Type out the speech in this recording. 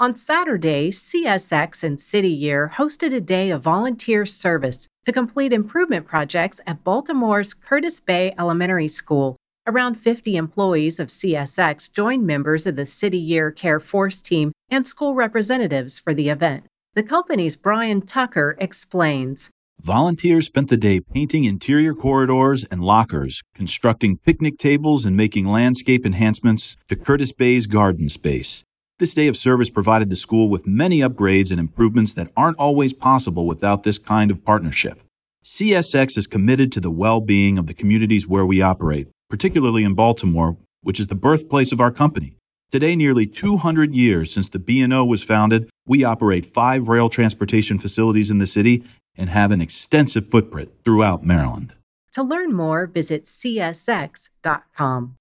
On Saturday, CSX and City Year hosted a day of volunteer service to complete improvement projects at Baltimore's Curtis Bay Elementary School. Around 50 employees of CSX joined members of the City Year Care Force team and school representatives for the event. The company's Bryan Tucker explains. Volunteers spent the day painting interior corridors and lockers, constructing picnic tables, and making landscape enhancements to Curtis Bay's garden space. This day of service provided the school with many upgrades and improvements that aren't always possible without this kind of partnership. CSX is committed to the well-being of the communities where we operate, particularly in Baltimore, which is the birthplace of our company. Today, nearly 200 years since the B&O was founded, we operate five rail transportation facilities in the city and have an extensive footprint throughout Maryland. To learn more, visit csx.com.